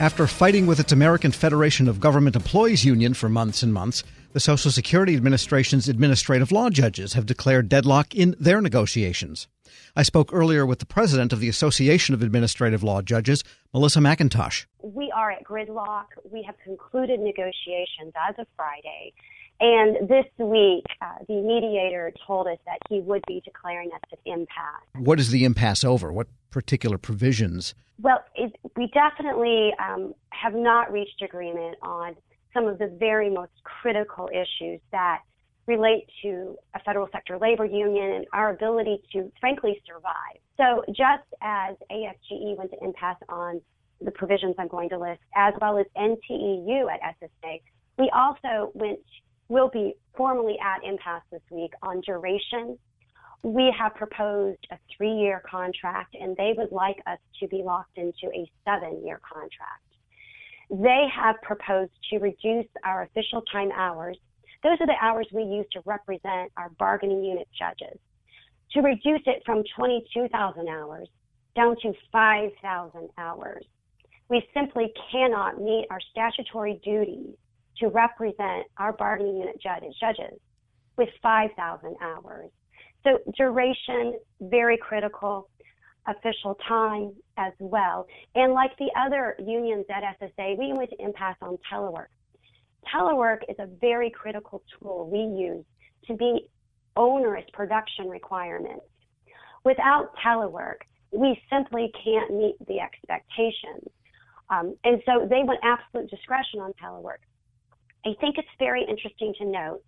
After fighting with its American Federation of Government Employees union for months and months, the Social Security Administration's administrative law judges have declared deadlock in their negotiations. I spoke earlier with the president of the Association of Administrative Law Judges, Melissa McIntosh. We are at gridlock. We have concluded negotiations as of Friday. And this week, uh, the mediator told us that he would be declaring us an impasse. What is the impasse over? What particular provisions? Well, it, we definitely um, have not reached agreement on some of the very most critical issues that relate to a federal sector labor union and our ability to, frankly, survive. So, just as AFGE went to impasse on the provisions I'm going to list, as well as NTEU at SSA, we also went will be formally at impasse this week on duration. We have proposed a three year contract, and they would like us to be locked into a seven year contract. They have proposed to reduce our official time hours. Those are the hours we use to represent our bargaining unit judges. To reduce it from 22,000 hours down to 5,000 hours. We simply cannot meet our statutory duties to represent our bargaining unit judges, with 5,000 hours. So duration, very critical, official time as well. And like the other unions at SSA, we went to impasse on telework. Telework is a very critical tool we use to meet onerous production requirements. Without telework, we simply can't meet the expectations. Um, and so they want absolute discretion on telework. I think it's very interesting to note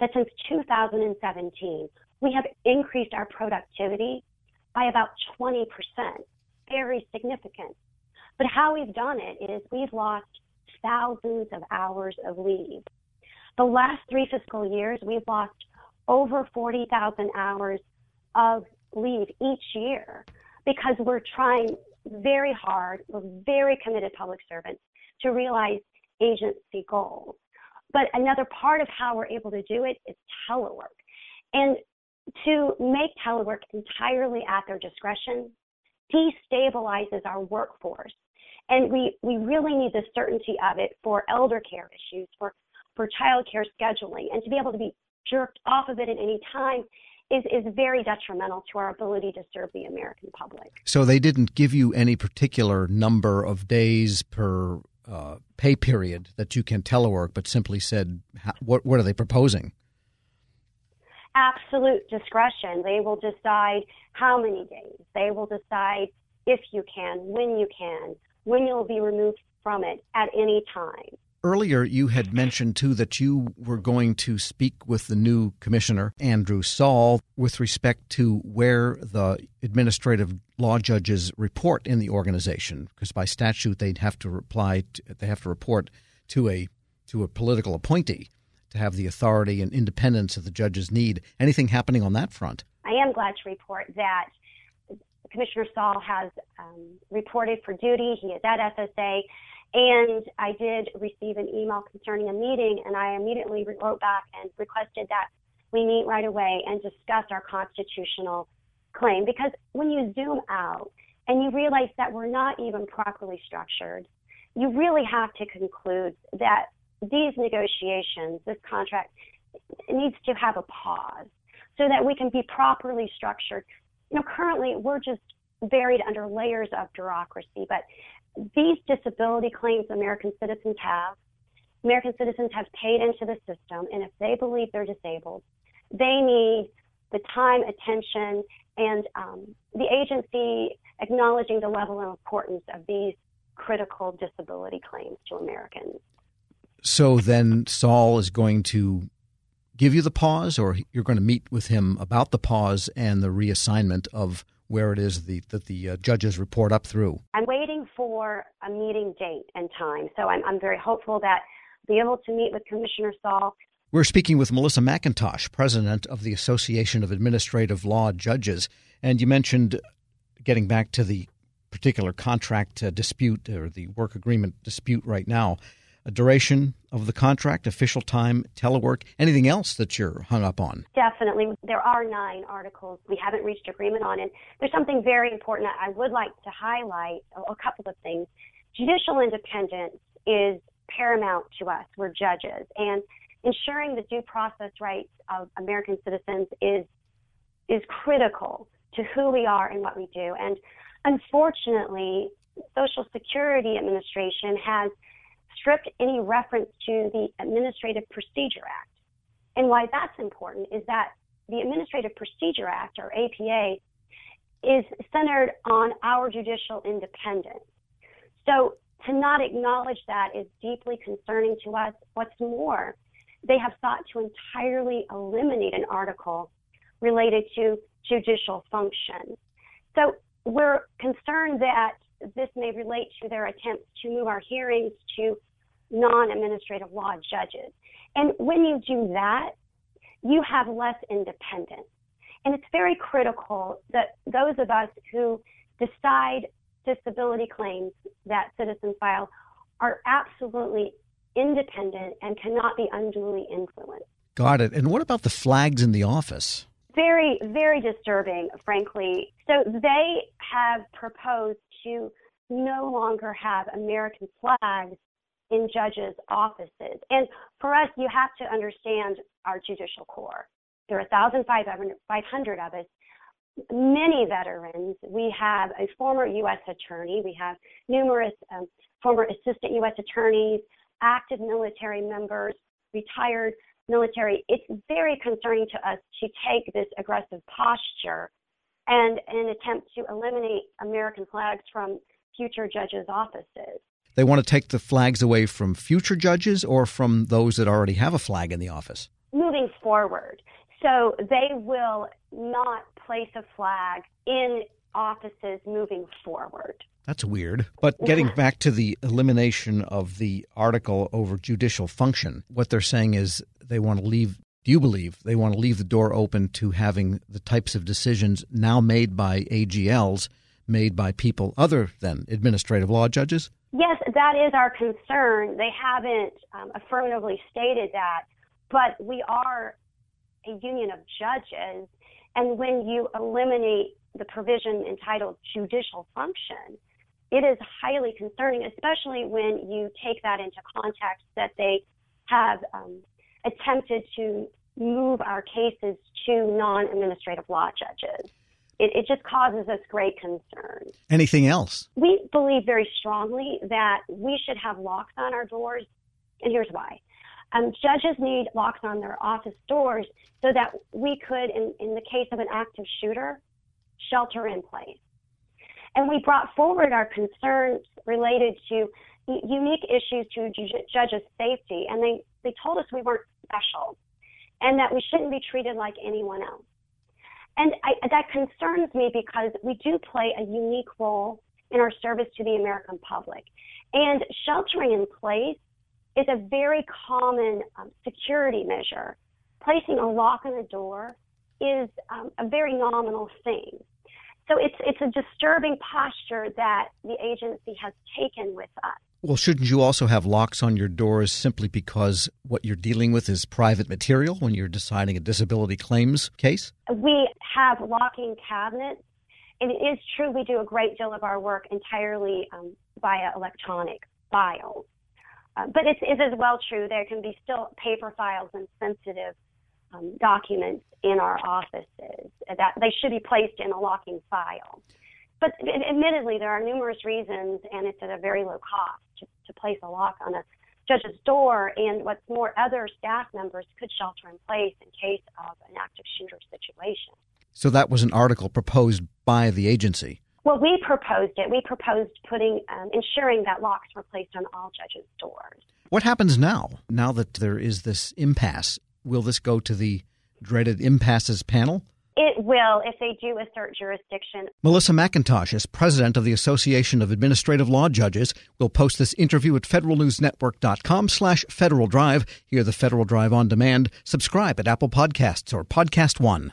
that since 2017, we have increased our productivity by about 20%, very significant. But how we've done it is we've lost thousands of hours of leave. The last three fiscal years, we've lost over 40,000 hours of leave each year because we're trying very hard, we're very committed public servants to realize agency goals. But another part of how we're able to do it is telework. And to make telework entirely at their discretion destabilizes our workforce. And we, we really need the certainty of it for elder care issues, for, for child care scheduling, and to be able to be jerked off of it at any time is, is very detrimental to our ability to serve the American public. So they didn't give you any particular number of days per uh, pay period that you can telework, but simply said, what, what are they proposing? Absolute discretion. They will decide how many days. They will decide if you can, when you can, when you'll be removed from it at any time. Earlier, you had mentioned too that you were going to speak with the new commissioner, Andrew Saul, with respect to where the administrative law judges report in the organization, because by statute they'd have to reply, to, they have to report to a to a political appointee to have the authority and independence that the judges need. Anything happening on that front? I am glad to report that Commissioner Saul has um, reported for duty. He is at SSA. And I did receive an email concerning a meeting, and I immediately wrote back and requested that we meet right away and discuss our constitutional claim. Because when you zoom out and you realize that we're not even properly structured, you really have to conclude that these negotiations, this contract, needs to have a pause so that we can be properly structured. You know, currently we're just buried under layers of bureaucracy, but these disability claims American citizens have, American citizens have paid into the system, and if they believe they're disabled, they need the time, attention, and um, the agency acknowledging the level and importance of these critical disability claims to Americans. So then Saul is going to give you the pause, or you're going to meet with him about the pause and the reassignment of where it is the, that the uh, judges report up through? I'm waiting for a meeting date and time. So I'm, I'm very hopeful that I'll be able to meet with Commissioner Saul. We're speaking with Melissa McIntosh, president of the Association of Administrative Law Judges. And you mentioned getting back to the particular contract uh, dispute or the work agreement dispute right now a duration of the contract, official time, telework, anything else that you're hung up on? Definitely. There are nine articles we haven't reached agreement on. And there's something very important I would like to highlight a couple of things. judicial independence is paramount to us. We're judges, and ensuring the due process rights of American citizens is is critical to who we are and what we do. And unfortunately, Social Security Administration has stripped any reference to the Administrative Procedure Act. And why that's important is that the Administrative Procedure Act, or APA, is centered on our judicial independence. So to not acknowledge that is deeply concerning to us. What's more, they have sought to entirely eliminate an article related to judicial function. So we're concerned that this may relate to their attempts to move our hearings to non administrative law judges. And when you do that, you have less independence. And it's very critical that those of us who decide disability claims that citizens file are absolutely independent and cannot be unduly influenced. Got it. And what about the flags in the office? Very, very disturbing, frankly. So they have proposed to no longer have American flags in judges' offices. And for us, you have to understand our judicial corps. There are 1,500 of us, many veterans. We have a former U.S. attorney. We have numerous um, former assistant U.S. attorneys, active military members, retired military. It's very concerning to us to take this aggressive posture and an attempt to eliminate American flags from future judges' offices. They want to take the flags away from future judges or from those that already have a flag in the office? Moving forward. So they will not place a flag in offices moving forward. That's weird. But getting back to the elimination of the article over judicial function, what they're saying is they want to leave. Do you believe they want to leave the door open to having the types of decisions now made by AGLs made by people other than administrative law judges? Yes, that is our concern. They haven't um, affirmatively stated that, but we are a union of judges. And when you eliminate the provision entitled judicial function, it is highly concerning, especially when you take that into context that they have um, attempted to move our cases to non administrative law judges. It, it, just causes us great concern. Anything else? We believe very strongly that we should have locks on our doors, and here's why. Um, judges need locks on their office doors so that we could, in, in the case of an active shooter, shelter in place. And we brought forward our concerns related to unique issues to judges' safety, and they, they told us we weren't special and that we shouldn't be treated like anyone else. And I, that concerns me because we do play a unique role in our service to the American public. And sheltering in place is a very common um, security measure. Placing a lock on a door is um, a very nominal thing. So it's it's a disturbing posture that the agency has taken with us. Well, shouldn't you also have locks on your doors simply because what you're dealing with is private material when you're deciding a disability claims case? We have locking cabinets, and it is true we do a great deal of our work entirely um, via electronic files. Uh, but it's, as well true there can be still paper files and sensitive um, documents in our offices that they should be placed in a locking file. But admittedly, there are numerous reasons, and it's at a very low cost to, to place a lock on a judge's door. And what's more, other staff members could shelter in place in case of an active shooter situation. So that was an article proposed by the agency. Well, we proposed it. We proposed putting, um, ensuring that locks were placed on all judges' doors. What happens now? Now that there is this impasse, will this go to the dreaded impasses panel? It will if they do assert jurisdiction. Melissa McIntosh, as president of the Association of Administrative Law Judges, will post this interview at federalnewsnetwork.com slash Federal Drive. Hear the Federal Drive on demand. Subscribe at Apple Podcasts or Podcast One.